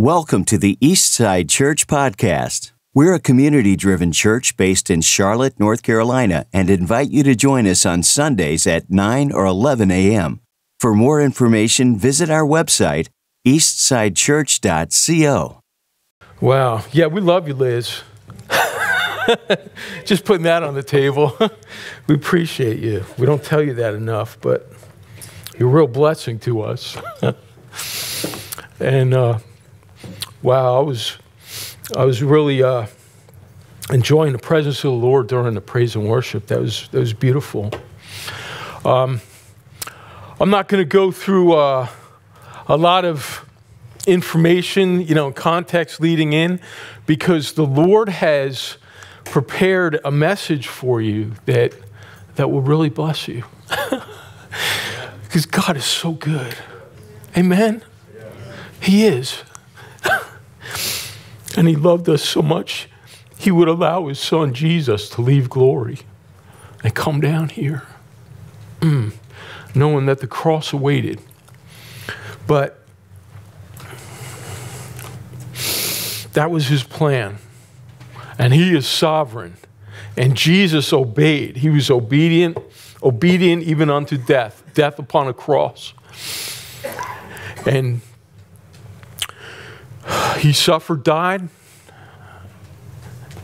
Welcome to the Eastside Church Podcast. We're a community driven church based in Charlotte, North Carolina, and invite you to join us on Sundays at 9 or 11 a.m. For more information, visit our website, eastsidechurch.co. Wow. Yeah, we love you, Liz. Just putting that on the table. we appreciate you. We don't tell you that enough, but you're a real blessing to us. and uh, wow, I was, I was really uh, enjoying the presence of the Lord during the praise and worship. That was, that was beautiful. Um, I'm not going to go through uh, a lot of information, you know, context leading in, because the Lord has prepared a message for you that that will really bless you. Because God is so good. Amen. He is. And he loved us so much, he would allow his son Jesus to leave glory and come down here, mm, knowing that the cross awaited. But that was his plan. And he is sovereign. And Jesus obeyed. He was obedient, obedient even unto death, death upon a cross. And he suffered, died,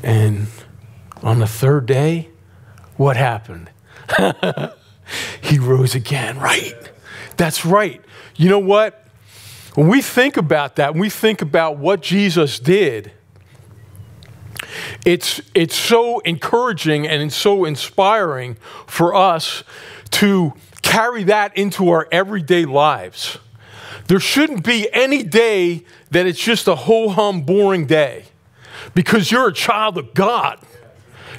and on the third day, what happened? he rose again, right? That's right. You know what? When we think about that, when we think about what Jesus did, it's, it's so encouraging and it's so inspiring for us to carry that into our everyday lives. There shouldn't be any day that it's just a ho hum, boring day because you're a child of God.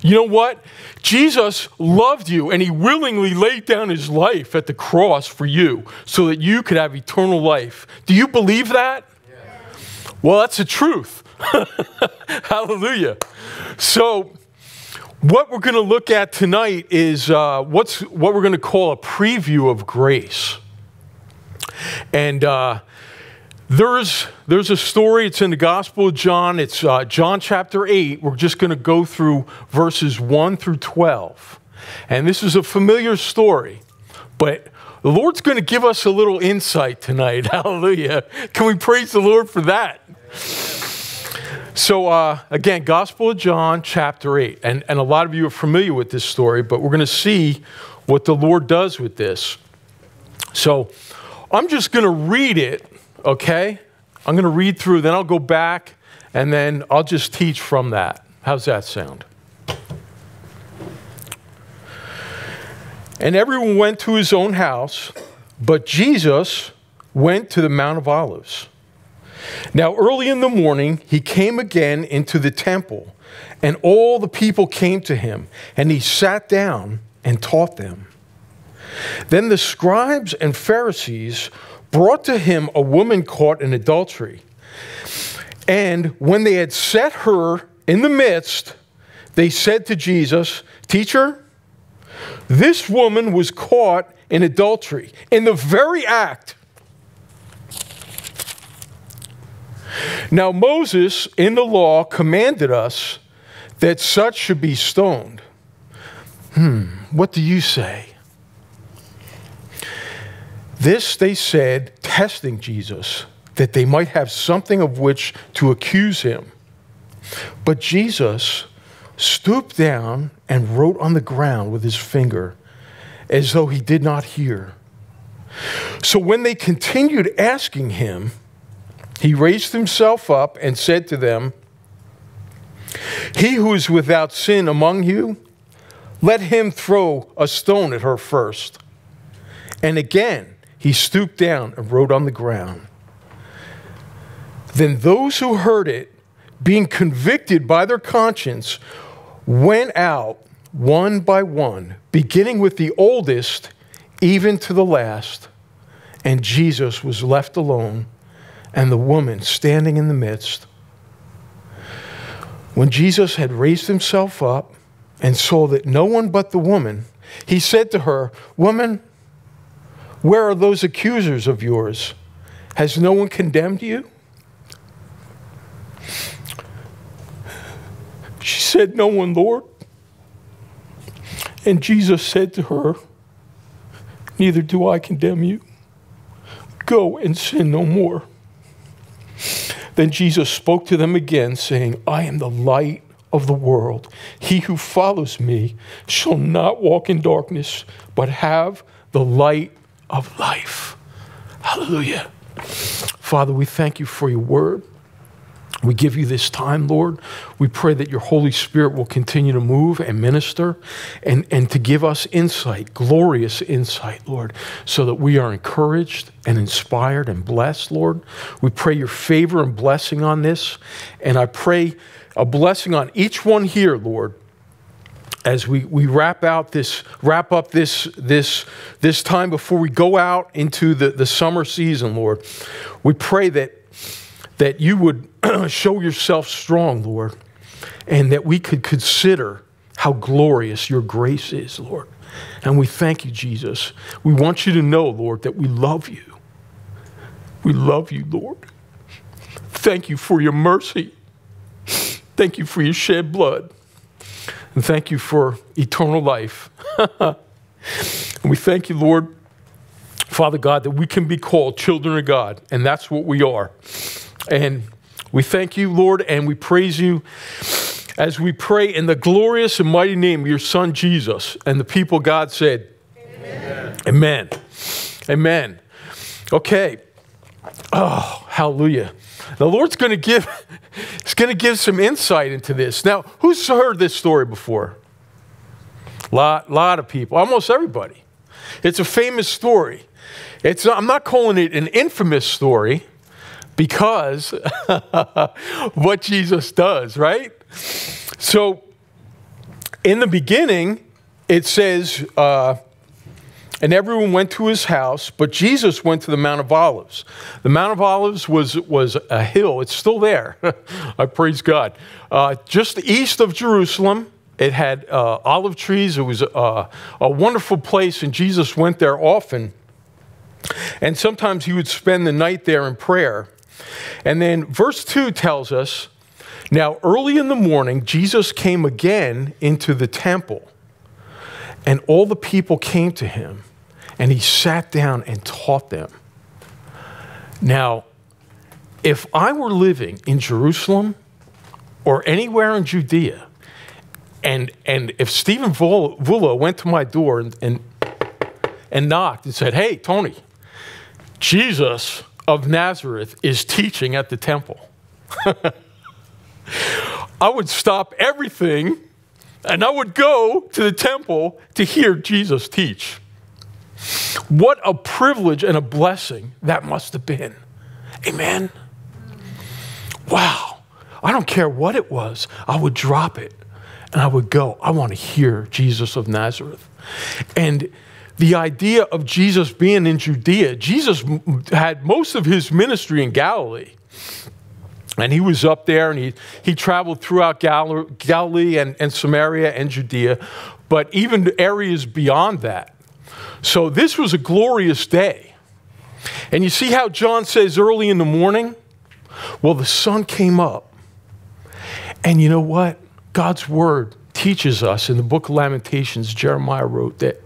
You know what? Jesus loved you and he willingly laid down his life at the cross for you so that you could have eternal life. Do you believe that? Well, that's the truth. Hallelujah. So, what we're going to look at tonight is uh, what's what we're going to call a preview of grace. And uh, there's, there's a story, it's in the Gospel of John, it's uh, John chapter 8. We're just going to go through verses 1 through 12. And this is a familiar story, but the Lord's going to give us a little insight tonight. Hallelujah. Can we praise the Lord for that? So, uh, again, Gospel of John, chapter 8. And, and a lot of you are familiar with this story, but we're going to see what the Lord does with this. So, I'm just going to read it, okay? I'm going to read through, then I'll go back, and then I'll just teach from that. How's that sound? And everyone went to his own house, but Jesus went to the Mount of Olives. Now, early in the morning, he came again into the temple, and all the people came to him, and he sat down and taught them. Then the scribes and Pharisees brought to him a woman caught in adultery. And when they had set her in the midst, they said to Jesus, Teacher, this woman was caught in adultery, in the very act. Now, Moses in the law commanded us that such should be stoned. Hmm, what do you say? This they said, testing Jesus, that they might have something of which to accuse him. But Jesus stooped down and wrote on the ground with his finger, as though he did not hear. So when they continued asking him, he raised himself up and said to them, He who is without sin among you, let him throw a stone at her first. And again, he stooped down and wrote on the ground. Then those who heard it, being convicted by their conscience, went out one by one, beginning with the oldest, even to the last. And Jesus was left alone, and the woman standing in the midst. When Jesus had raised himself up and saw that no one but the woman, he said to her, Woman, where are those accusers of yours? Has no one condemned you? She said, No one, Lord. And Jesus said to her, Neither do I condemn you. Go and sin no more. Then Jesus spoke to them again, saying, I am the light of the world. He who follows me shall not walk in darkness, but have the light of life. Hallelujah. Father, we thank you for your word. We give you this time, Lord. We pray that your Holy Spirit will continue to move and minister and, and to give us insight, glorious insight, Lord, so that we are encouraged and inspired and blessed, Lord. We pray your favor and blessing on this. And I pray a blessing on each one here, Lord, as we, we wrap out this wrap up this this this time before we go out into the, the summer season lord we pray that that you would show yourself strong, Lord, and that we could consider how glorious your grace is, Lord. And we thank you, Jesus. We want you to know, Lord, that we love you. We love you, Lord. Thank you for your mercy. Thank you for your shed blood. And thank you for eternal life. we thank you, Lord, Father God, that we can be called children of God, and that's what we are. And we thank you, Lord, and we praise you as we pray in the glorious and mighty name of your Son, Jesus. And the people, God said, Amen. Amen. Amen. Okay. Oh, hallelujah. The Lord's going to give, He's going to give some insight into this. Now, who's heard this story before? Lot, lot of people, almost everybody. It's a famous story. It's, I'm not calling it an infamous story because what Jesus does, right? So, in the beginning, it says, uh, and everyone went to his house, but Jesus went to the Mount of Olives. The Mount of Olives was, was a hill, it's still there. I praise God. Uh, just east of Jerusalem, it had uh, olive trees. It was uh, a wonderful place, and Jesus went there often. And sometimes he would spend the night there in prayer. And then verse 2 tells us now, early in the morning, Jesus came again into the temple, and all the people came to him, and he sat down and taught them. Now, if I were living in Jerusalem or anywhere in Judea, and, and if Stephen Vula went to my door and, and, and knocked and said, Hey, Tony, Jesus of Nazareth is teaching at the temple. I would stop everything and I would go to the temple to hear Jesus teach. What a privilege and a blessing that must have been. Amen. Wow. I don't care what it was, I would drop it and I would go. I want to hear Jesus of Nazareth. And the idea of Jesus being in Judea, Jesus had most of his ministry in Galilee. And he was up there and he, he traveled throughout Galilee and, and Samaria and Judea, but even areas beyond that. So this was a glorious day. And you see how John says early in the morning? Well, the sun came up. And you know what? God's word teaches us in the book of Lamentations, Jeremiah wrote that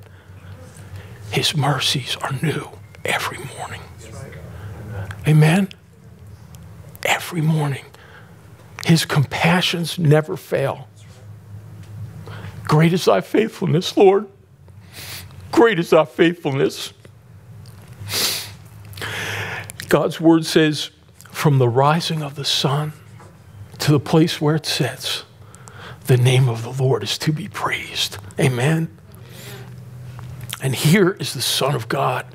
his mercies are new every morning. Amen? Every morning. His compassions never fail. Great is thy faithfulness, Lord. Great is thy faithfulness. God's word says, from the rising of the sun to the place where it sets, the name of the Lord is to be praised. Amen. And here is the Son of God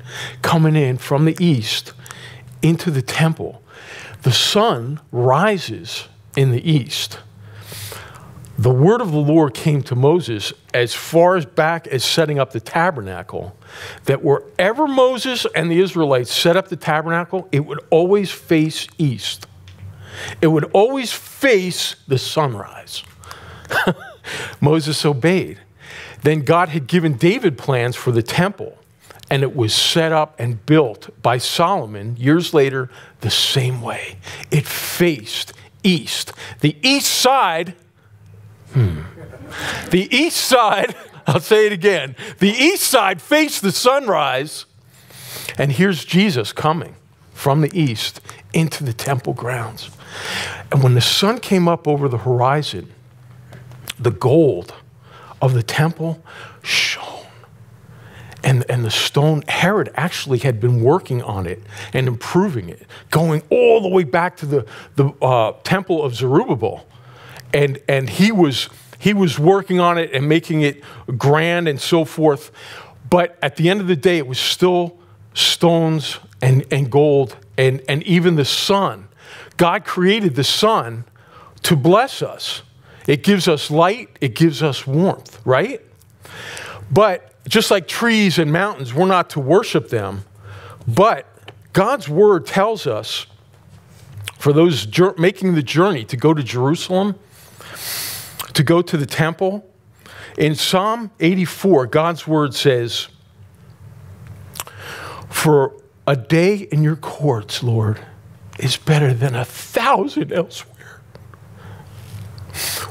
coming in from the east into the temple. The sun rises in the east. The word of the Lord came to Moses as far as back as setting up the tabernacle, that wherever Moses and the Israelites set up the tabernacle, it would always face east. It would always face the sunrise. Moses obeyed. Then God had given David plans for the temple, and it was set up and built by Solomon years later the same way. It faced east. The east side The east side, I'll say it again, the east side faced the sunrise, and here's Jesus coming from the east into the temple grounds. And when the sun came up over the horizon, the gold of the temple shone. And, and the stone, Herod actually had been working on it and improving it, going all the way back to the, the uh, temple of Zerubbabel. And, and he, was, he was working on it and making it grand and so forth. But at the end of the day, it was still stones and, and gold and, and even the sun. God created the sun to bless us. It gives us light, it gives us warmth, right? But just like trees and mountains, we're not to worship them. But God's word tells us for those making the journey to go to Jerusalem, to go to the temple, in Psalm 84, God's word says, For a day in your courts, Lord, is better than a thousand elsewhere.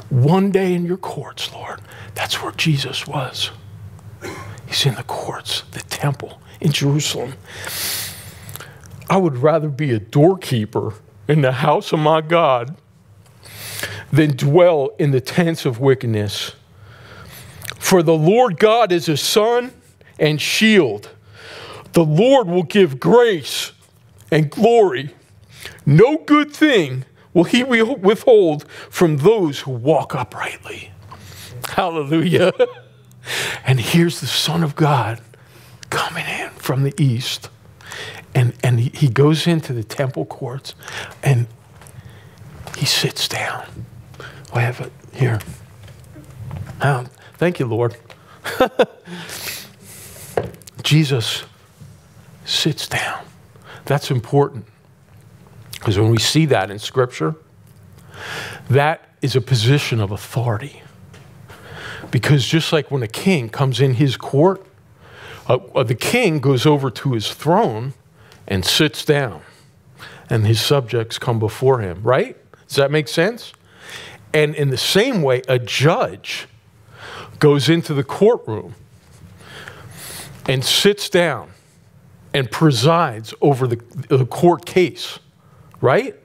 One day in your courts, Lord. That's where Jesus was. He's in the courts, the temple in Jerusalem. I would rather be a doorkeeper in the house of my God than dwell in the tents of wickedness. For the Lord God is a sun and shield. The Lord will give grace and glory. No good thing will he withhold from those who walk uprightly. Hallelujah. And here's the Son of God coming in from the east. And, and he, he goes into the temple courts and he sits down. I have it here. Oh, thank you, Lord. Jesus sits down. That's important. Because when we see that in Scripture, that is a position of authority. Because just like when a king comes in his court, uh, uh, the king goes over to his throne and sits down, and his subjects come before him, right? Does that make sense? And in the same way, a judge goes into the courtroom and sits down and presides over the, the court case right?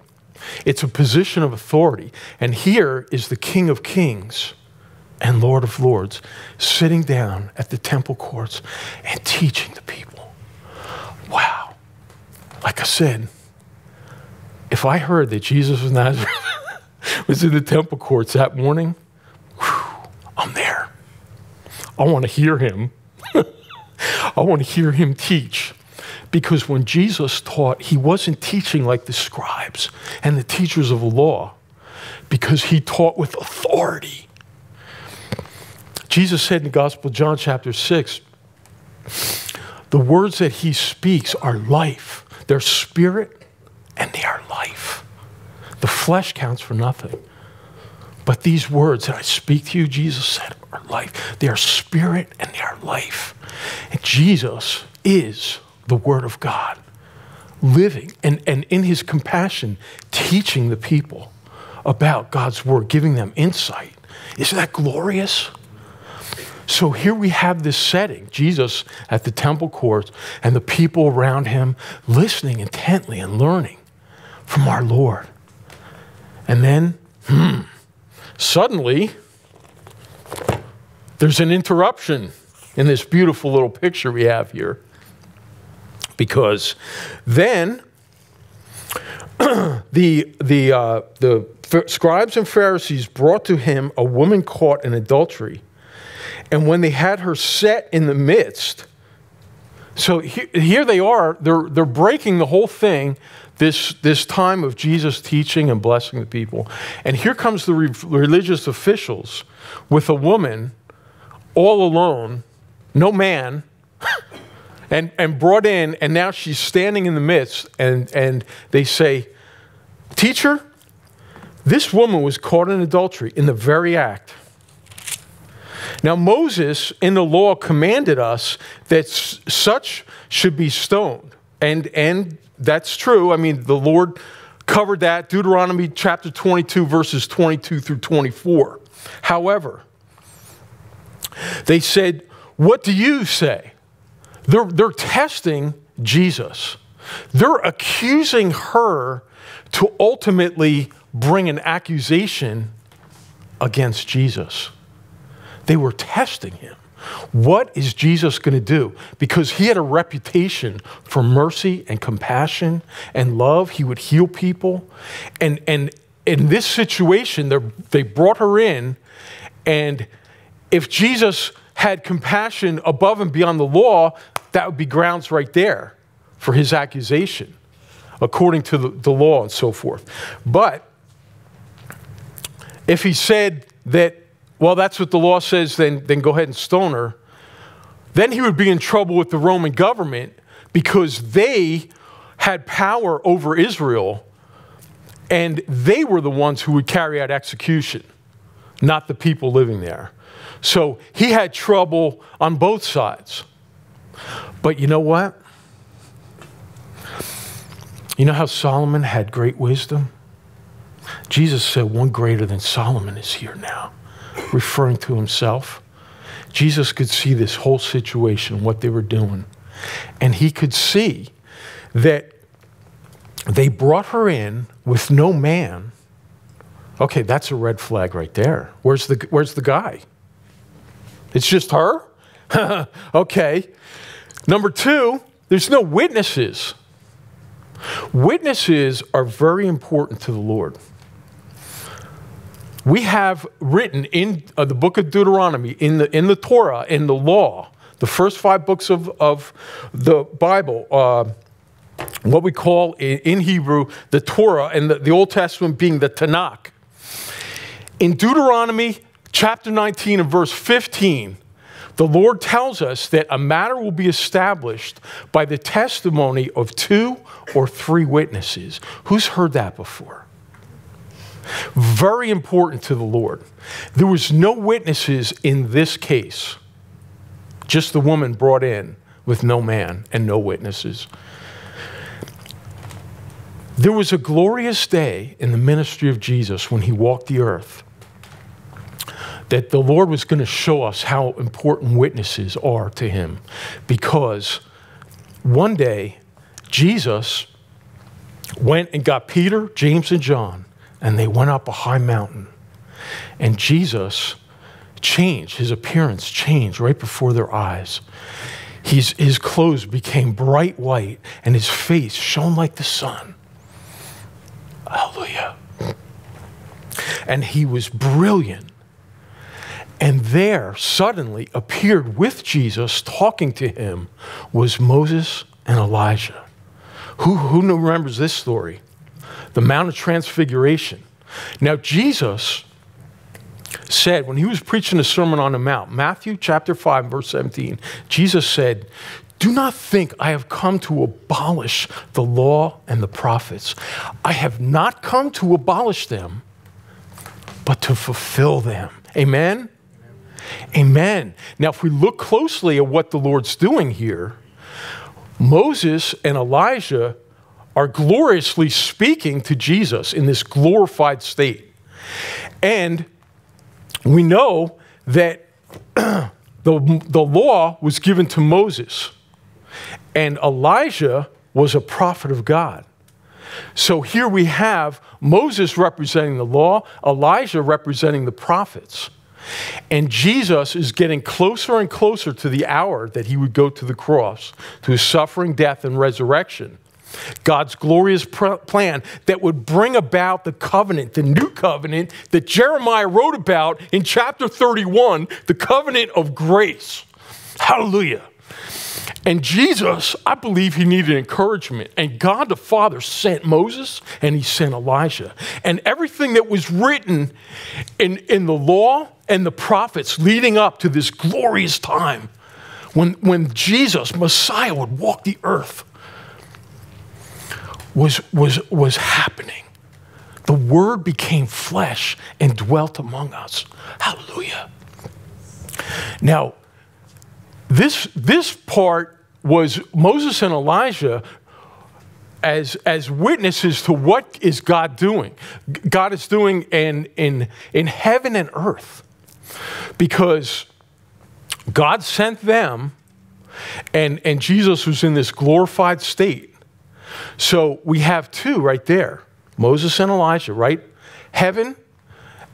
It's a position of authority. And here is the King of Kings and Lord of Lords sitting down at the temple courts and teaching the people. Wow. Like I said, if I heard that Jesus was Nazareth was in the temple courts that morning, whew, I'm there. I want to hear him. I want to hear him teach. Because when Jesus taught, he wasn't teaching like the scribes and the teachers of the law, because he taught with authority. Jesus said in the Gospel of John, chapter 6, the words that he speaks are life, they're spirit, and they are life. The flesh counts for nothing. But these words that I speak to you, Jesus said, are life. They are spirit and they are life. And Jesus is the Word of God, living and, and in His compassion, teaching the people about God's Word, giving them insight. Isn't that glorious? So here we have this setting Jesus at the temple courts and the people around him listening intently and learning from our Lord. And then, hmm, suddenly, there's an interruption in this beautiful little picture we have here because then the, the, uh, the scribes and Pharisees brought to him a woman caught in adultery. And when they had her set in the midst, so he, here they are, they're, they're breaking the whole thing, this, this time of Jesus teaching and blessing the people. And here comes the re- religious officials with a woman all alone, no man, and, and brought in, and now she's standing in the midst, and, and they say, Teacher, this woman was caught in adultery in the very act. Now, Moses in the law commanded us that such should be stoned. And, and that's true. I mean, the Lord covered that, Deuteronomy chapter 22, verses 22 through 24. However, They said, What do you say? They're, they're testing Jesus. They're accusing her to ultimately bring an accusation against Jesus. They were testing him. What is Jesus going to do? Because he had a reputation for mercy and compassion and love. He would heal people. And, and in this situation, they brought her in, and if Jesus had compassion above and beyond the law, that would be grounds right there for his accusation, according to the, the law and so forth. But if he said that, well, that's what the law says, then, then go ahead and stone her, then he would be in trouble with the Roman government because they had power over Israel and they were the ones who would carry out execution, not the people living there. So he had trouble on both sides. But you know what? You know how Solomon had great wisdom? Jesus said, One greater than Solomon is here now, referring to himself. Jesus could see this whole situation, what they were doing. And he could see that they brought her in with no man. Okay, that's a red flag right there. Where's the, where's the guy? It's just her? okay. Number two, there's no witnesses. Witnesses are very important to the Lord. We have written in uh, the book of Deuteronomy, in the, in the Torah, in the law, the first five books of, of the Bible, uh, what we call in, in, Hebrew the Torah, and the, the Old Testament being the Tanakh. In Deuteronomy chapter 19 and verse 15, the Lord tells us that a matter will be established by the testimony of two or three witnesses. Who's heard that before? Very important to the Lord. There was no witnesses in this case. Just the woman brought in with no man and no witnesses. There was a glorious day in the ministry of Jesus when he walked the earth that the Lord was going to show us how important witnesses are to him because one day Jesus went and got Peter, James, and John and they went up a high mountain. And Jesus changed, his appearance changed right before their eyes. His, his clothes became bright white, and his face shone like the sun. Hallelujah. And he was brilliant. And there suddenly appeared with Jesus, talking to him, was Moses and Elijah. Who, who remembers this story? The Mount of Transfiguration. Now, Jesus said, when he was preaching the Sermon on the Mount, Matthew chapter 5, verse 17, Jesus said, Do not think I have come to abolish the law and the prophets. I have not come to abolish them, but to fulfill them. Amen? Amen. Now, if we look closely at what the Lord's doing here, Moses and Elijah are gloriously speaking to Jesus in this glorified state. And we know that the, the law was given to Moses, and Elijah was a prophet of God. So here we have Moses representing the law, Elijah representing the prophets. And Jesus is getting closer and closer to the hour that he would go to the cross, to his suffering, death, and resurrection. God's glorious plan that would bring about the covenant, the new covenant that Jeremiah wrote about in chapter 31, the covenant of grace. Hallelujah. And Jesus, I believe he needed encouragement. And God the Father sent Moses and he sent Elijah. And everything that was written in, in the law and the prophets leading up to this glorious time when, when Jesus, Messiah, would walk the earth was, was, was happening. The Word became flesh and dwelt among us. Hallelujah. Now, this, this part was Moses and Elijah as, as witnesses to what is God doing. God is doing in, in, in heaven and earth. Because God sent them, and, and Jesus was in this glorified state. So we have two right there Moses and Elijah, right? Heaven,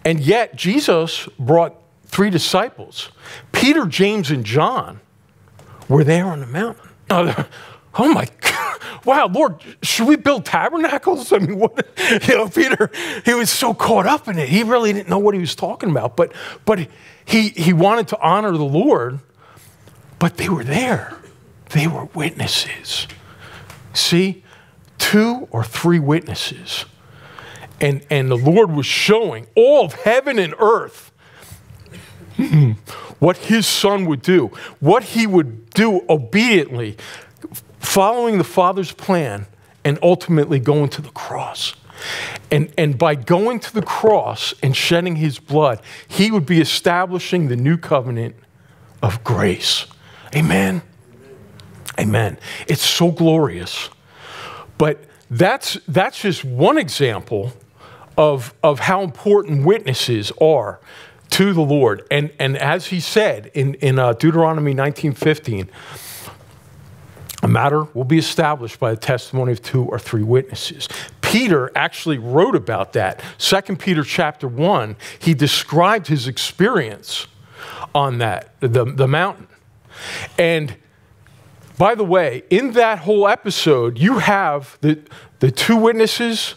and yet Jesus brought three disciples Peter, James, and John were there on the mountain. Oh my God. Wow, Lord, should we build tabernacles? I mean, what, you know, Peter, he was so caught up in it. He really didn't know what he was talking about. But, but he, he wanted to honor the Lord, but they were there. They were witnesses. See, two or three witnesses. And, and the Lord was showing all of heaven and earth what his son would do, what he would do obediently following the Father's plan and ultimately going to the cross. And, and by going to the cross and shedding his blood, he would be establishing the new covenant of grace. Amen. Amen. It's so glorious. But that's, that's just one example of, of how important witnesses are to the Lord. And, and as he said in, in uh, Deuteronomy 19:15, a matter will be established by the testimony of two or three witnesses. Peter actually wrote about that. 2 Peter chapter 1, he described his experience on that, the, the mountain. And by the way, in that whole episode, you have the, the two witnesses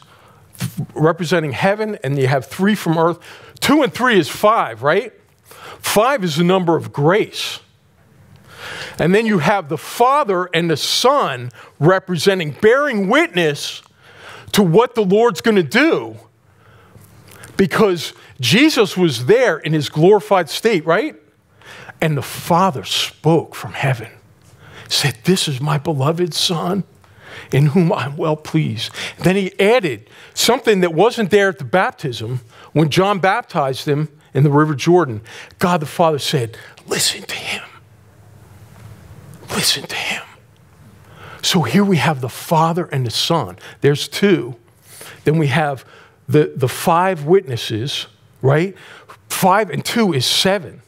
representing heaven, and you have three from earth. Two and three is five, right? Five is the number of grace. And then you have the Father and the Son representing, bearing witness to what the Lord's going to do. Because Jesus was there in his glorified state, right? And the Father spoke from heaven, said, This is my beloved Son in whom I'm well pleased. Then he added something that wasn't there at the baptism when John baptized him in the River Jordan. God the Father said, Listen to him. Listen to him. So here we have the Father and the Son. There's two. Then we have the, the five witnesses, right? Five and two is seven.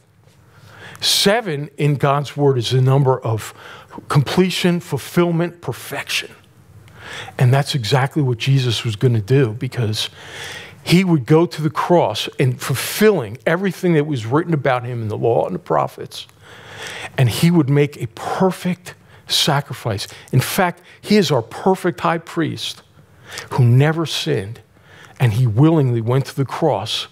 Seven in God's word is the number of completion, fulfillment, perfection. And that's exactly what Jesus was going to do because he would go to the cross and fulfilling everything that was written about him in the law and the prophets and he would make a perfect sacrifice. In fact, he is our perfect high priest who never sinned, and he willingly went to the cross,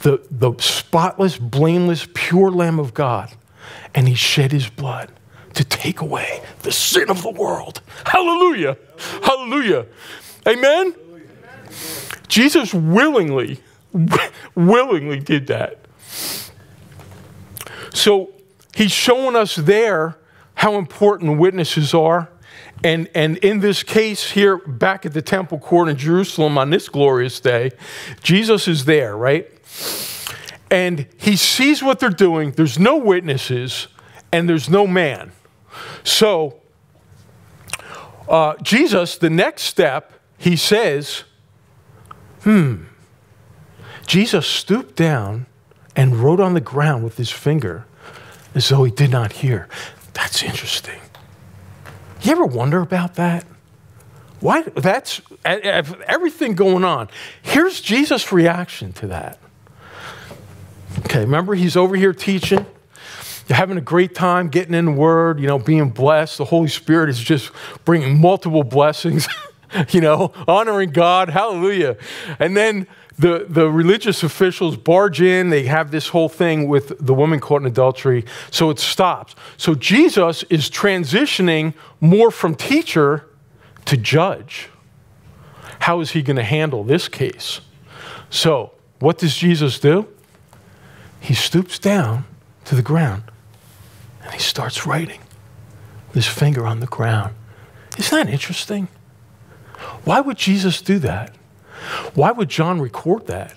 the, the spotless, blameless, pure Lamb of God, and he shed his blood to take away the sin of the world. Hallelujah! Hallelujah! Amen? Jesus willingly, willingly did that. So He's showing us there how important witnesses are. And, and in this case here, back at the temple court in Jerusalem on this glorious day, Jesus is there, right? And he sees what they're doing. There's no witnesses and there's no man. So, uh, Jesus, the next step, he says, hmm. Jesus stooped down and wrote on the ground with his finger as though he did not hear. That's interesting. You ever wonder about that? Why? That's everything going on. Here's Jesus' reaction to that. Okay, remember he's over here teaching. You're having a great time getting in the Word, you know, being blessed. The Holy Spirit is just bringing multiple blessings, you know, honoring God. Hallelujah. And then the, the religious officials barge in, they have this whole thing with the woman caught in adultery, so it stops. So Jesus is transitioning more from teacher to judge. How is he going to handle this case? So, what does Jesus do? He stoops down to the ground and he starts writing his finger on the ground. Isn't that interesting? Why would Jesus do that? Why would John record that?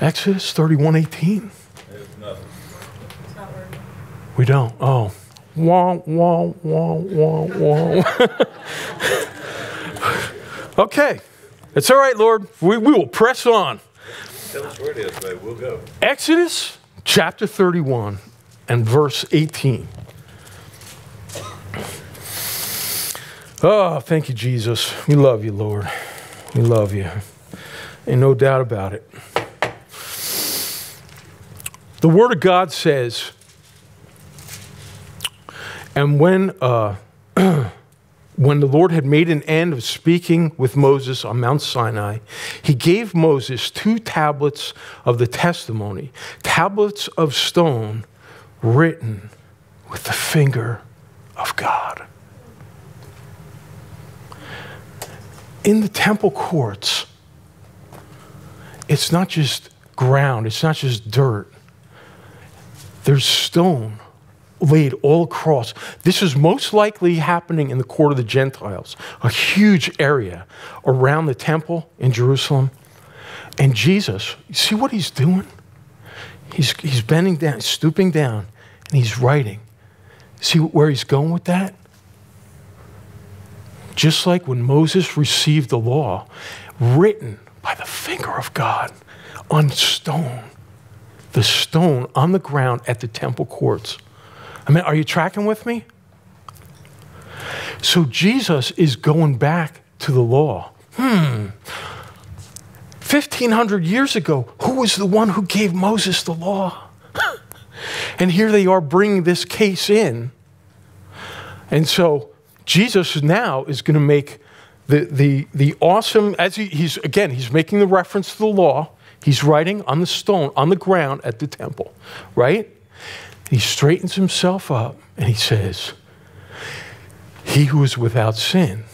Exodus 31 18. We don't. Oh. Wah, wah, wah, wah, wah. okay. It's all right, Lord. We, we will press on. Tell us where it is, babe. We'll go. Exodus chapter 31 and verse 18. Oh, thank you, Jesus. We love you, Lord. We love you. Ain't no doubt about it. The Word of God says, and when, uh, when the Lord had made an end of speaking with Moses on Mount Sinai, he gave Moses two tablets of the testimony, tablets of stone written with the finger of God. In the temple courts, it's not just ground, it's not just dirt. There's stone laid all across. This is most likely happening in the court of the Gentiles, a huge area around the temple in Jerusalem. And Jesus, see what he's doing? He's, he's bending down, stooping down, and he's writing. See where he's going with that? Just like when Moses received the law, written by the finger of God on stone, the stone on the ground at the temple courts. I mean, are you tracking with me? So Jesus is going back to the law. Hmm. 1500 years ago, who was the one who gave Moses the law? and here they are bringing this case in. And so Jesus now is going to make the, the, the awesome, as he, he's, again, he's making the reference to the law. He's writing on the stone, on the ground at the temple, right? He straightens himself up and he says, He who is without sin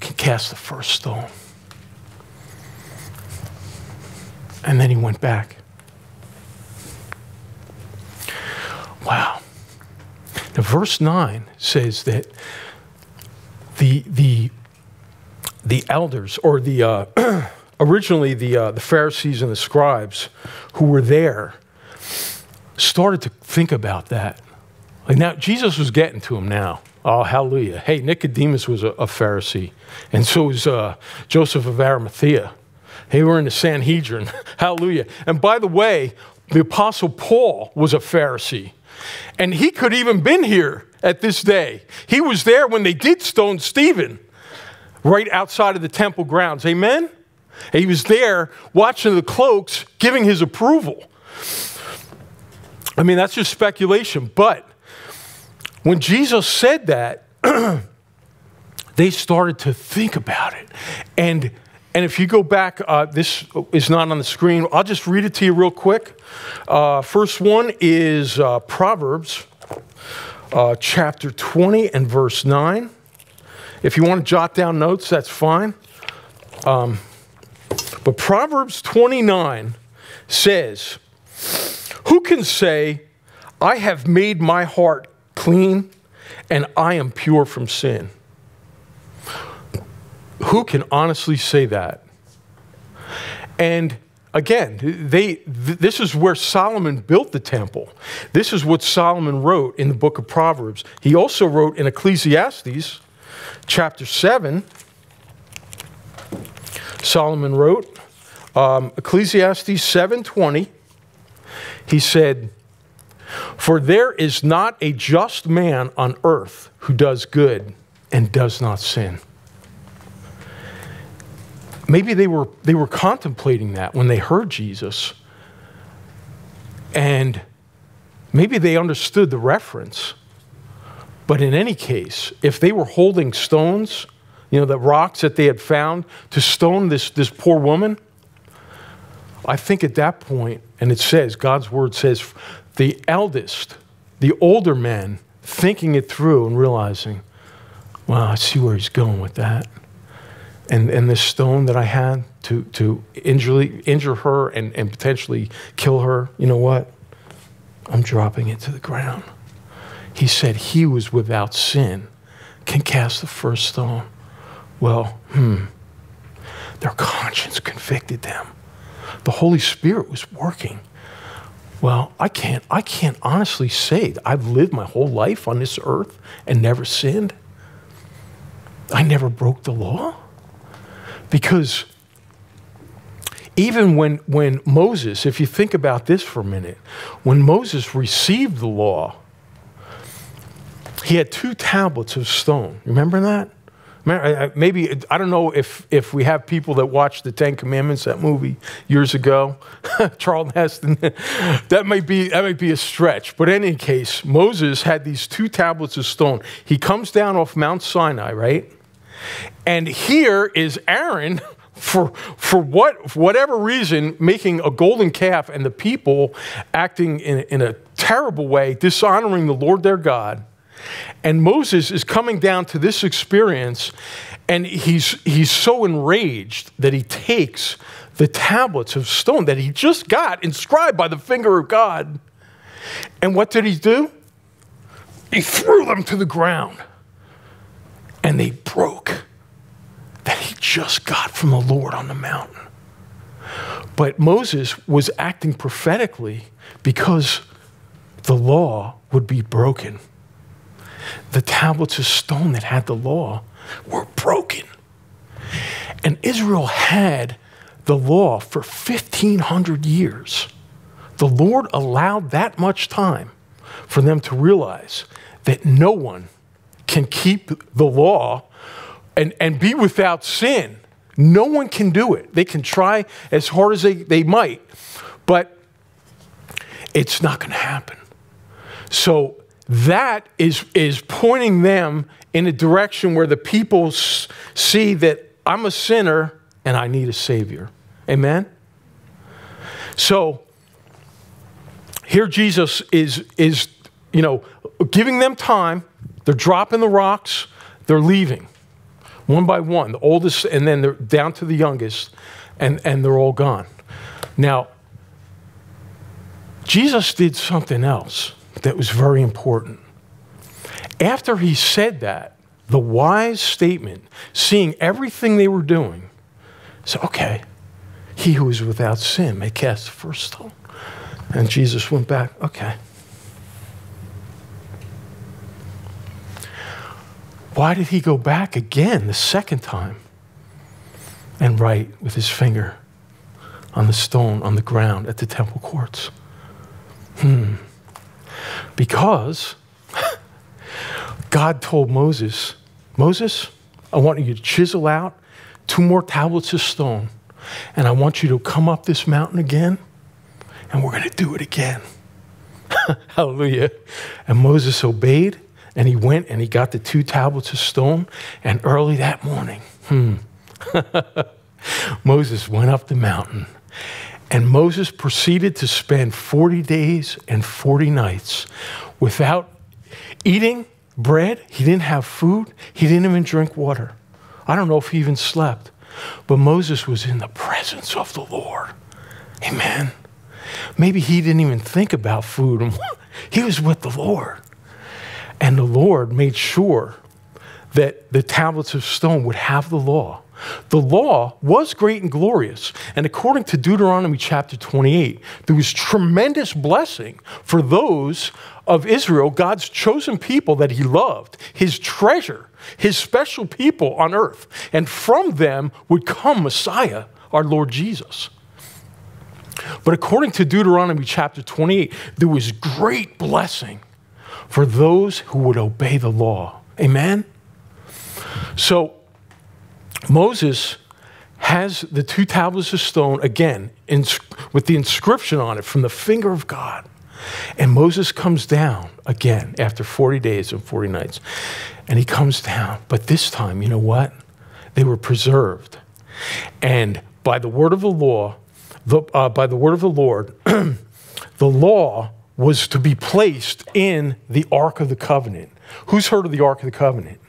can cast the first stone. And then he went back. Wow. Now, verse 9 says that the, the, the elders, or the, uh, originally the, uh, the Pharisees and the scribes who were there, started to think about that. Like now, Jesus was getting to him now. Oh, hallelujah. Hey, Nicodemus was a, a Pharisee, and so was uh, Joseph of Arimathea. They were in the Sanhedrin. hallelujah. And by the way, the Apostle Paul was a Pharisee, and he could even been here at this day. He was there when they did stone Stephen, right outside of the temple grounds. Amen? he was there watching the cloaks, giving his approval. I mean, that's just speculation. But when Jesus said that, they started to think about it. And, and if you go back, uh, this is not on the screen. I'll just read it to you real quick. Uh, first one is uh, Proverbs uh, chapter 20 and verse 9. If you want to jot down notes, that's fine. Um, but Proverbs 29 says, Who can say, I have made my heart clean and I am pure from sin? Who can honestly say that? And again, they, th- this is where Solomon built the temple. This is what Solomon wrote in the book of Proverbs. He also wrote in Ecclesiastes chapter 7. Solomon wrote, um, Ecclesiastes 7:20. He said, "For there is not a just man on earth who does good and does not sin." maybe they were, they were contemplating that when they heard Jesus. And maybe they understood the reference. But in any case, if they were holding stones, you know, the rocks that they had found to stone this, this poor woman, I think at that point, and it says, God's word says, the eldest, the older man, thinking it through and realizing, wow, I see where he's going with that and, and this stone that I had to, to injure, injure her and, and potentially kill her, you know what? I'm dropping it to the ground. He said he was without sin, can cast the first stone. Well, hmm, their conscience convicted them. The Holy Spirit was working. Well, I can't, I can't honestly say I've lived my whole life on this earth and never sinned. I never broke the law. Because even when, when Moses, if you think about this for a minute, when Moses received the law, he had two tablets of stone. Remember that? Maybe, I don't know if, if we have people that watched the Ten Commandments, that movie years ago, Charlton Heston. that, might be, that might be a stretch. But in any case, Moses had these two tablets of stone. He comes down off Mount Sinai, right? And here is Aaron for, for what, for whatever reason, making a golden calf and the people acting in, in a terrible way, dishonoring the Lord their God. And Moses is coming down to this experience, and he's, he's so enraged that he takes the tablets of stone that he just got inscribed by the finger of God. And what did he do? He threw them to the ground, and they broke that he just got from the Lord on the mountain. But Moses was acting prophetically because the law would be broken. The tablets of stone that had the law were broken. And Israel had the law for 1,500 years. The Lord allowed that much time for them to realize that no one can keep the law and, and be without sin. No one can do it. They can try as hard as they, they might, but it's not going to happen. So that is, is pointing them in a direction where the people see that I'm a sinner and I need a Savior. Amen? So here Jesus is, is you know, giving them time. They're dropping the rocks, they're leaving one by one, the oldest, and then they're down to the youngest, and, and they're all gone. Now, Jesus did something else that was very important. After he said that, the wise statement, seeing everything they were doing, said, okay, he who is without sin may cast the first stone. And Jesus went back, okay. Why did he go back again the second time and write with his finger on the stone on the ground at the temple courts? Hmm. Because God told Moses, Moses, I want you to chisel out two more tablets of stone, and I want you to come up this mountain again, and we're going to do it again. Hallelujah. And Moses obeyed, and he went and he got the two tablets of stone. And early that morning, hmm, Moses went up the mountain. And Moses proceeded to spend 40 days and 40 nights without eating bread. He didn't have food. He didn't even drink water. I don't know if he even slept. But Moses was in the presence of the Lord. Amen. Maybe he didn't even think about food. he was with the Lord. And the Lord made sure that the tablets of stone would have the law. The law was great and glorious. And according to Deuteronomy chapter 28, there was tremendous blessing for those of Israel, God's chosen people that he loved, his treasure, his special people on earth. And from them would come Messiah, our Lord Jesus. But according to Deuteronomy chapter 28, there was great blessing for those who would obey the law. Amen? So Moses has the two tablets of stone again with the inscription on it from the finger of God. And Moses comes down again after 40 days and 40 nights. And he comes down. But this time, you know what? They were preserved. And by the word of the law, the, uh, by the word of the Lord, the law was to be placed in the Ark of the Covenant. Who's heard of the Ark of the Covenant?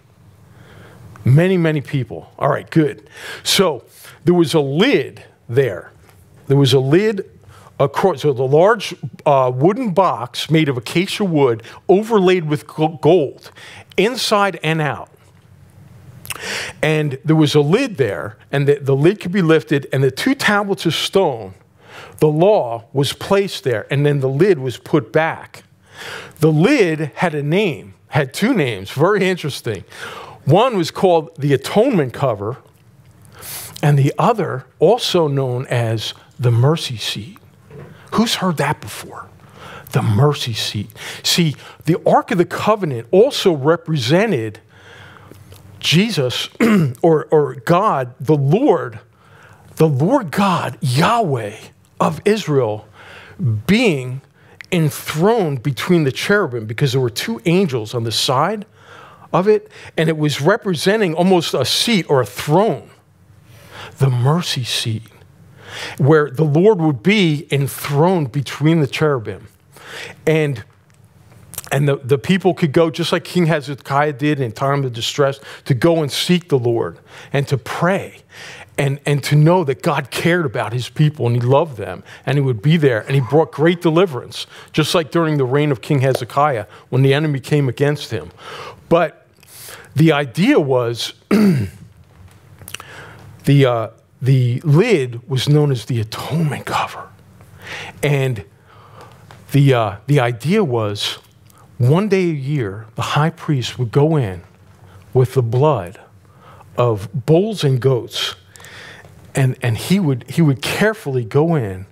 Many, many people. All right, good. So there was a lid there. There was a lid across, so the large uh, wooden box made of acacia wood overlaid with gold, inside and out. And there was a lid there, and the, the lid could be lifted, and the two tablets of stone the law was placed there, and then the lid was put back. The lid had a name, had two names, very interesting. One was called the atonement cover, and the other, also known as the mercy seat. Who's heard that before? The mercy seat. See, the Ark of the Covenant also represented Jesus or, or God, the Lord, the Lord God, Yahweh of Israel, being enthroned between the cherubim because there were two angels on the side of it, and it was representing almost a seat or a throne, the mercy seat, where the Lord would be enthroned between the cherubim. And and the, the people could go, just like King Hezekiah did in time of distress, to go and seek the Lord and to pray and, and to know that God cared about his people and he loved them and he would be there and he brought great deliverance, just like during the reign of King Hezekiah when the enemy came against him. But the idea was the, uh, the lid was known as the atonement cover. And the, uh, the idea was one day a year, the high priest would go in with the blood of bulls and goats, and, and he, would, he would carefully go in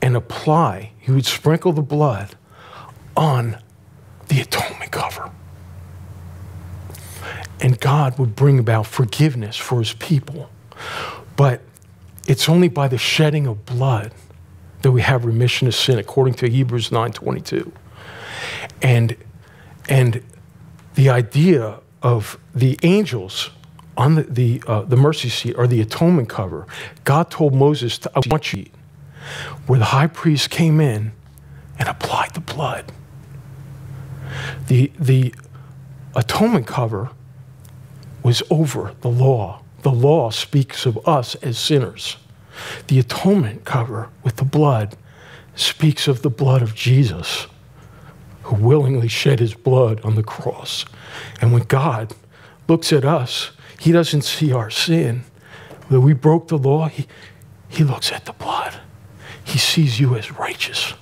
and apply, he would sprinkle the blood on the atonement cover. And God would bring about forgiveness for his people. But it's only by the shedding of blood that we have remission of sin, according to Hebrews 9:22. And, and the idea of the angels on the, the, uh, the mercy seat or the atonement cover, God told Moses to, want you, where the high priest came in and applied the blood. The, the atonement cover was over the law. The law speaks of us as sinners. The atonement cover with the blood speaks of the blood of Jesus who willingly shed his blood on the cross. And when God looks at us, he doesn't see our sin, that we broke the law, he, he looks at the blood. He sees you as righteous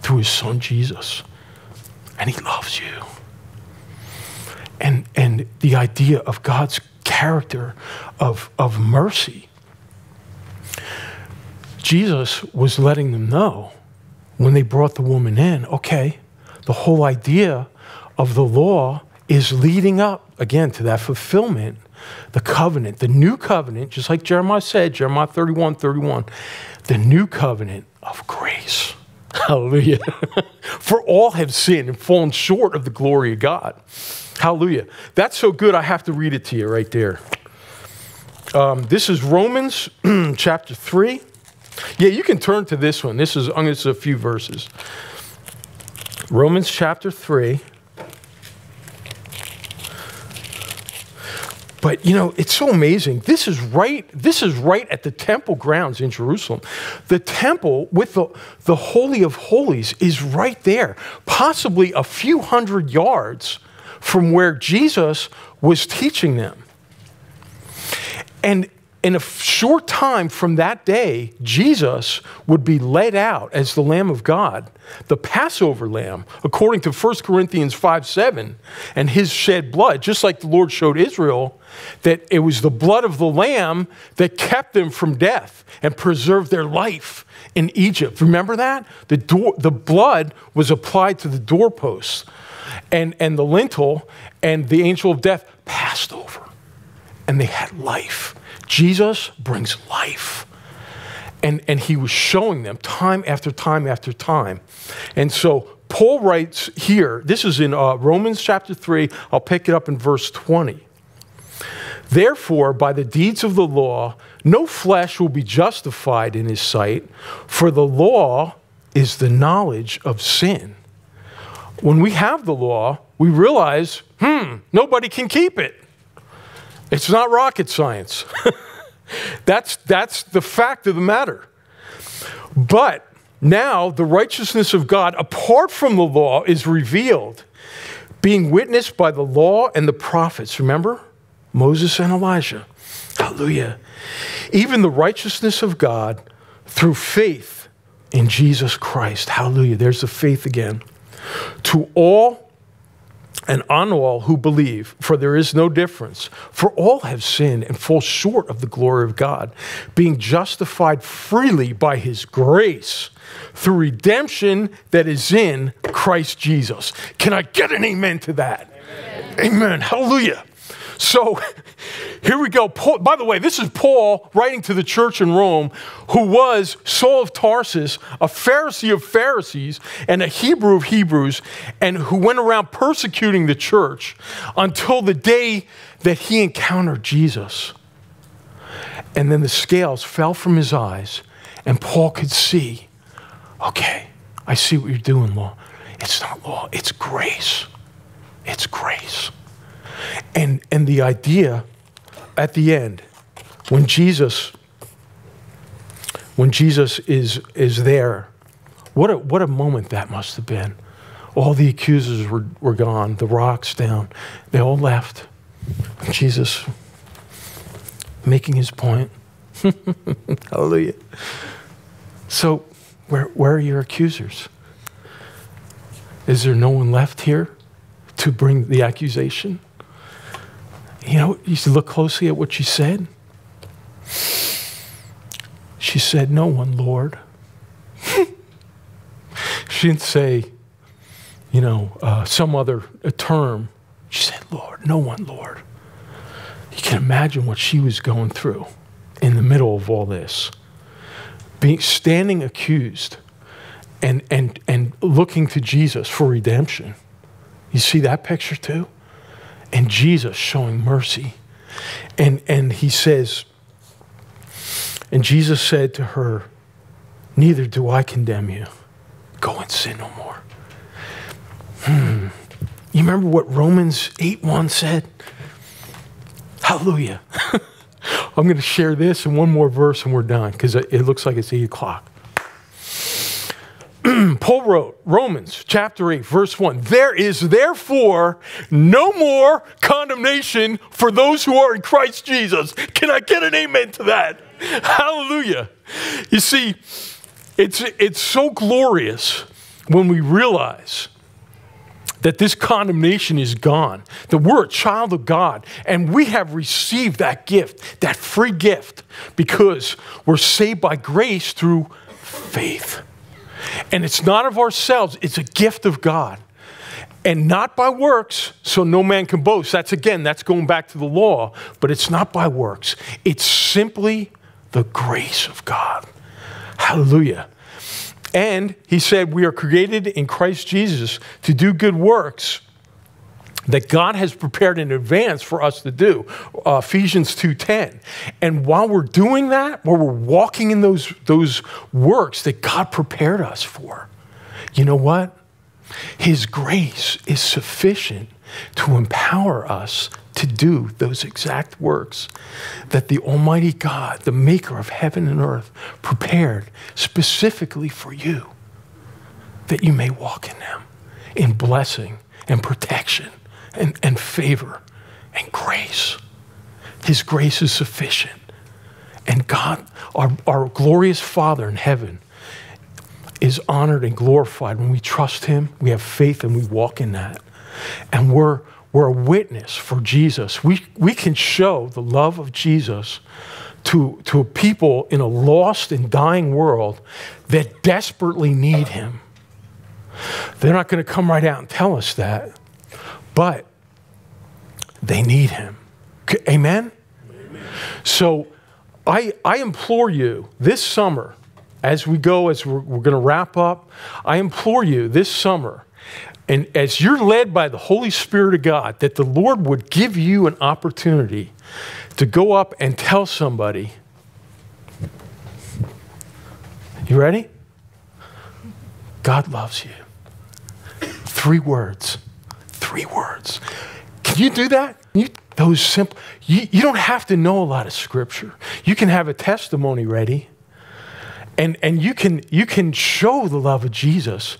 through his son Jesus. And he loves you. And, and the idea of God's character of, of mercy, Jesus was letting them know when they brought the woman in okay, the whole idea of the law is leading up, again, to that fulfillment, the covenant, the new covenant, just like Jeremiah said, Jeremiah 31 31, the new covenant of grace. Hallelujah. For all have sinned and fallen short of the glory of God. Hallelujah. That's so good, I have to read it to you right there. Um, this is Romans chapter 3. Yeah, you can turn to this one. This is, to a few verses. Romans chapter 3. But you know, it's so amazing. This is right, this is right at the temple grounds in Jerusalem. The temple with the, the Holy of Holies is right there, possibly a few hundred yards from where Jesus was teaching them. And in a short time from that day, Jesus would be led out as the Lamb of God, the Passover lamb, according to 1 Corinthians 5 7, and his shed blood, just like the Lord showed Israel that it was the blood of the lamb that kept them from death and preserved their life in Egypt. Remember that? The, door, the blood was applied to the doorposts and, and the lintel, and the angel of death passed over, and they had life Jesus brings life. And, and he was showing them time after time after time. And so Paul writes here, this is in uh, Romans chapter 3, I'll pick it up in verse 20. Therefore, by the deeds of the law, no flesh will be justified in his sight, for the law is the knowledge of sin. When we have the law, we realize, hmm, nobody can keep it. It's not rocket science. that's, that's the fact of the matter. But now the righteousness of God, apart from the law, is revealed, being witnessed by the law and the prophets. Remember? Moses and Elijah. Hallelujah. Even the righteousness of God through faith in Jesus Christ. Hallelujah. There's the faith again. To all and on all who believe, for there is no difference. For all have sinned and fall short of the glory of God, being justified freely by his grace through redemption that is in Christ Jesus. Can I get an amen to that? Amen. amen. Hallelujah. So here we go. Paul, by the way, this is Paul writing to the church in Rome, who was Saul of Tarsus, a Pharisee of Pharisees, and a Hebrew of Hebrews, and who went around persecuting the church until the day that he encountered Jesus. And then the scales fell from his eyes, and Paul could see okay, I see what you're doing, law. It's not law, it's grace. It's grace. And, and the idea at the end, when Jesus, when Jesus is, is there, what a, what a moment that must have been. All the accusers were, were gone, the rocks down, they all left. Jesus making his point. Hallelujah. So, where, where are your accusers? Is there no one left here to bring the accusation? You know, you should look closely at what she said. She said, No one, Lord. she didn't say, you know, uh, some other term. She said, Lord, no one, Lord. You can imagine what she was going through in the middle of all this. Being standing accused and and and looking to Jesus for redemption. You see that picture too? And Jesus showing mercy. And, and he says, and Jesus said to her, Neither do I condemn you. Go and sin no more. Hmm. You remember what Romans 8 1 said? Hallelujah. I'm going to share this and one more verse and we're done because it looks like it's 8 o'clock. Paul wrote, Romans chapter 8, verse 1 There is therefore no more condemnation for those who are in Christ Jesus. Can I get an amen to that? Hallelujah. You see, it's, it's so glorious when we realize that this condemnation is gone, that we're a child of God, and we have received that gift, that free gift, because we're saved by grace through faith. And it's not of ourselves, it's a gift of God. And not by works, so no man can boast. That's again, that's going back to the law, but it's not by works. It's simply the grace of God. Hallelujah. And he said, We are created in Christ Jesus to do good works that God has prepared in advance for us to do. Uh, Ephesians 2:10. And while we're doing that, while we're walking in those, those works that God prepared us for, you know what? His grace is sufficient to empower us to do those exact works that the Almighty God, the maker of heaven and earth, prepared specifically for you, that you may walk in them in blessing and protection and, and favor and grace. His grace is sufficient. And God, our, our glorious Father in heaven, is honored and glorified when we trust Him, we have faith, and we walk in that. And we're, we're a witness for Jesus. We, we can show the love of Jesus to, to a people in a lost and dying world that desperately need Him. They're not going to come right out and tell us that, but they need him. Amen? Amen? So I, I implore you this summer, as we go, as we're, we're going to wrap up, I implore you this summer, and as you're led by the Holy Spirit of God, that the Lord would give you an opportunity to go up and tell somebody. You ready? God loves you. Three words. Three words. Can you do that? You, those simple, you, you don't have to know a lot of scripture. You can have a testimony ready and, and you, can, you can show the love of Jesus.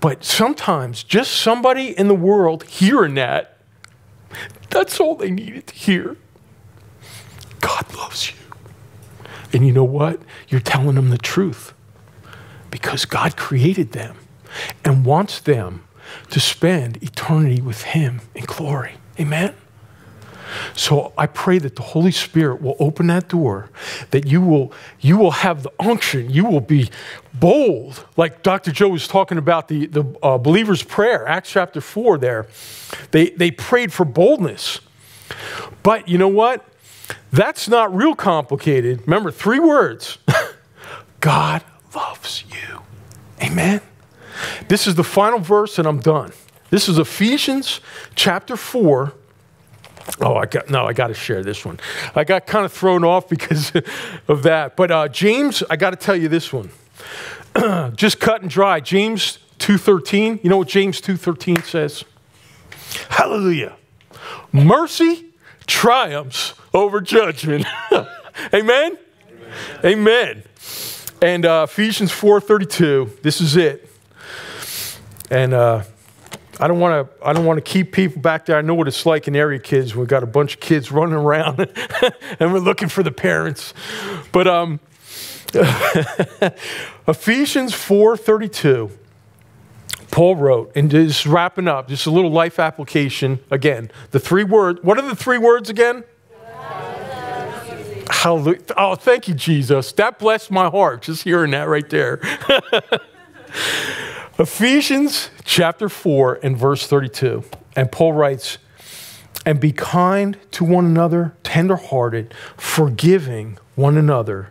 But sometimes just somebody in the world hearing that, that's all they needed to hear. God loves you. And you know what? You're telling them the truth because God created them and wants them to spend eternity with Him in glory. Amen? So I pray that the Holy Spirit will open that door, that you will, you will have the unction, you will be bold, like Dr. Joe was talking about the, the uh, believer's prayer, Acts chapter 4 there. They, they prayed for boldness. But you know what? That's not real complicated. Remember, three words God loves you. Amen. This is the final verse, and I'm done. This is Ephesians chapter 4 Oh, I got no. I got to share this one. I got kind of thrown off because of that. But uh, James, I got to tell you this one. Just cut and dry. James two thirteen. You know what James two thirteen says? Hallelujah. Mercy triumphs over judgment. Amen? Amen. Amen. And uh, Ephesians four thirty two. This is it. And. Uh, I don't want to. I don't want to keep people back there. I know what it's like in area kids. We've got a bunch of kids running around, and we're looking for the parents. But um, Ephesians four thirty two. Paul wrote, and just wrapping up, just a little life application. Again, the three words. What are the three words again? Hallelujah. Oh, thank you, Jesus. That blessed my heart just hearing that right there. Ephesians chapter 4 and verse 32. And Paul writes, And be kind to one another, tenderhearted, forgiving one another,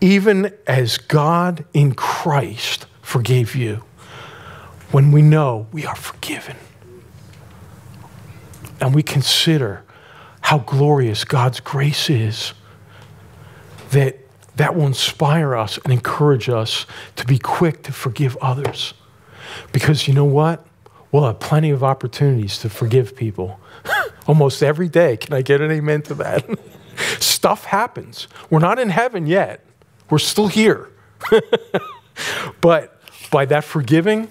even as God in Christ forgave you. When we know we are forgiven. And we consider how glorious God's grace is, that that will inspire us and encourage us to be quick to forgive others. Because you know what? We'll have plenty of opportunities to forgive people almost every day. Can I get an amen to that? Stuff happens. We're not in heaven yet, we're still here. but by that forgiving,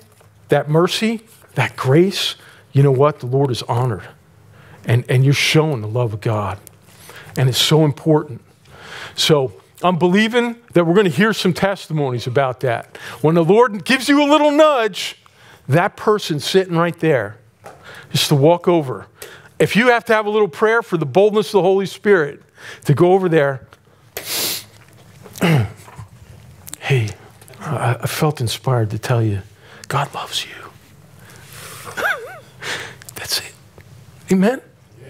that mercy, that grace, you know what? The Lord is honored. And, and you're showing the love of God. And it's so important. So, I'm believing that we're going to hear some testimonies about that. When the Lord gives you a little nudge, that person sitting right there, just to walk over. If you have to have a little prayer for the boldness of the Holy Spirit, to go over there, hey, I, I felt inspired to tell you, God loves you. That's it. Amen?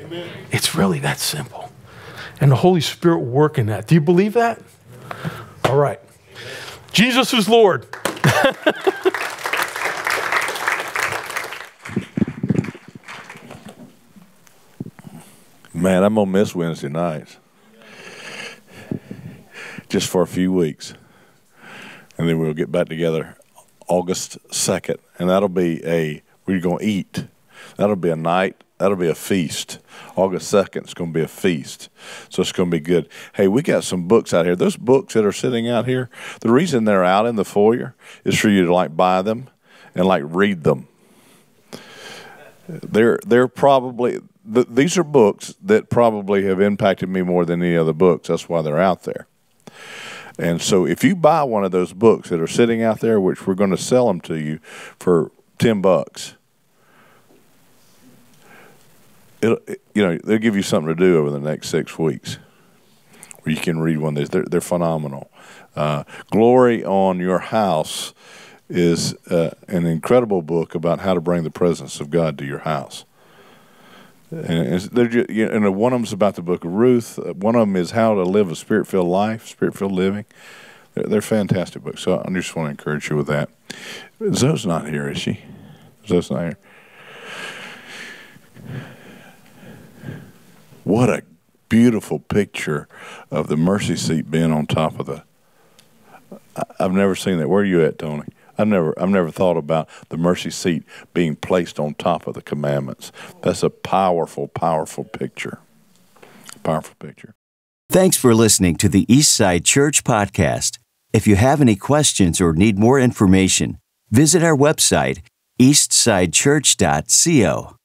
Amen? It's really that simple. And the Holy Spirit work in that. Do you believe that? All right. Jesus is Lord. Man, I'm going to miss Wednesday nights. Just for a few weeks. And then we'll get back together August 2nd. And that'll be a, we're going to eat. That'll be a night. That'll be a feast. August 2nd is going to be a feast. So it's going to be good. Hey, we got some books out here. Those books that are sitting out here, the reason they're out in the foyer is for you to like buy them and like read them. They're they're probably th- these are books that probably have impacted me more than any other books. That's why they're out there. And so if you buy one of those books that are sitting out there, which we're going to sell them to you for 10 bucks, it'll, you know, they'll give you something to do over the next six weeks where you can read one of these. They're, they're phenomenal. Uh, Glory on Your House is uh, an incredible book about how to bring the presence of God to your house. And, just, you know, and one of them's about the book of Ruth. Uh, one of them is how to live a spirit filled life, spirit filled living. They're, they're, fantastic books. So I just want to encourage you with that. Zoe's not here, is she? Zoe's not here. What a beautiful picture of the mercy seat being on top of the. I've never seen that. Where are you at, Tony? I've never I've never thought about the mercy seat being placed on top of the commandments. That's a powerful, powerful picture. Powerful picture. Thanks for listening to the Eastside Church podcast. If you have any questions or need more information, visit our website eastsidechurch.co.